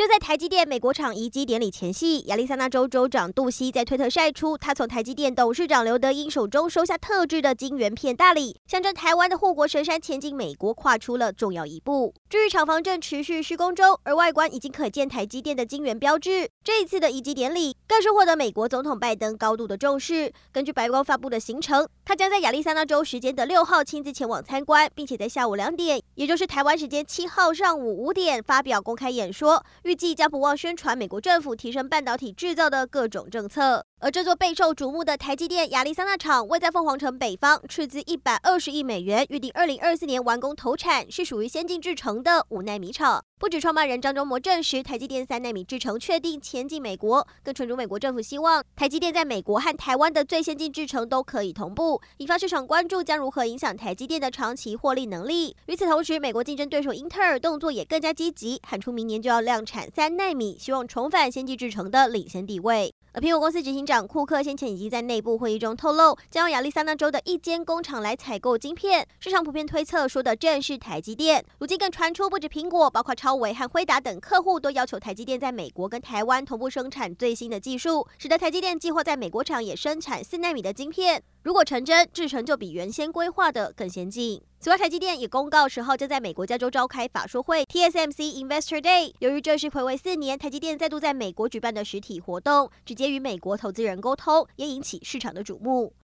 就在台积电美国厂移机典礼前夕，亚利桑那州州长杜西在推特晒出他从台积电董事长刘德英手中收下特制的晶圆片大礼，象征台湾的护国神山前进美国跨出了重要一步。至于厂房正持续施工中，而外观已经可见台积电的晶圆标志。这一次的移机典礼更是获得美国总统拜登高度的重视。根据白宫发布的行程，他将在亚利桑那州时间的六号亲自前往参观，并且在下午两点，也就是台湾时间七号上午五点发表公开演说。预计将不忘宣传美国政府提升半导体制造的各种政策。而这座备受瞩目的台积电亚利桑那厂，位在凤凰城北方，斥资一百二十亿美元，预定二零二四年完工投产，是属于先进制程的五奈米厂。不止创办人张忠谋证实台积电三奈米制程确定前进美国，更传出美国政府希望台积电在美国和台湾的最先进制程都可以同步，引发市场关注将如何影响台积电的长期获利能力。与此同时，美国竞争对手英特尔动作也更加积极，喊出明年就要量产三奈米，希望重返先进制程的领先地位。而苹果公司执行长库克先前已经在内部会议中透露，将用亚利桑那州的一间工厂来采购晶片。市场普遍推测，说的正是台积电。如今更传出，不止苹果，包括超维和辉达等客户都要求台积电在美国跟台湾同步生产最新的技术，使得台积电计划在美国厂也生产四纳米的晶片。如果成真，制程就比原先规划的更先进。此外，台积电也公告十号将在美国加州召开法说会 （TSMC Investor Day）。由于这是睽违四年，台积电再度在美国举办的实体活动，直接与美国投资人沟通，也引起市场的瞩目。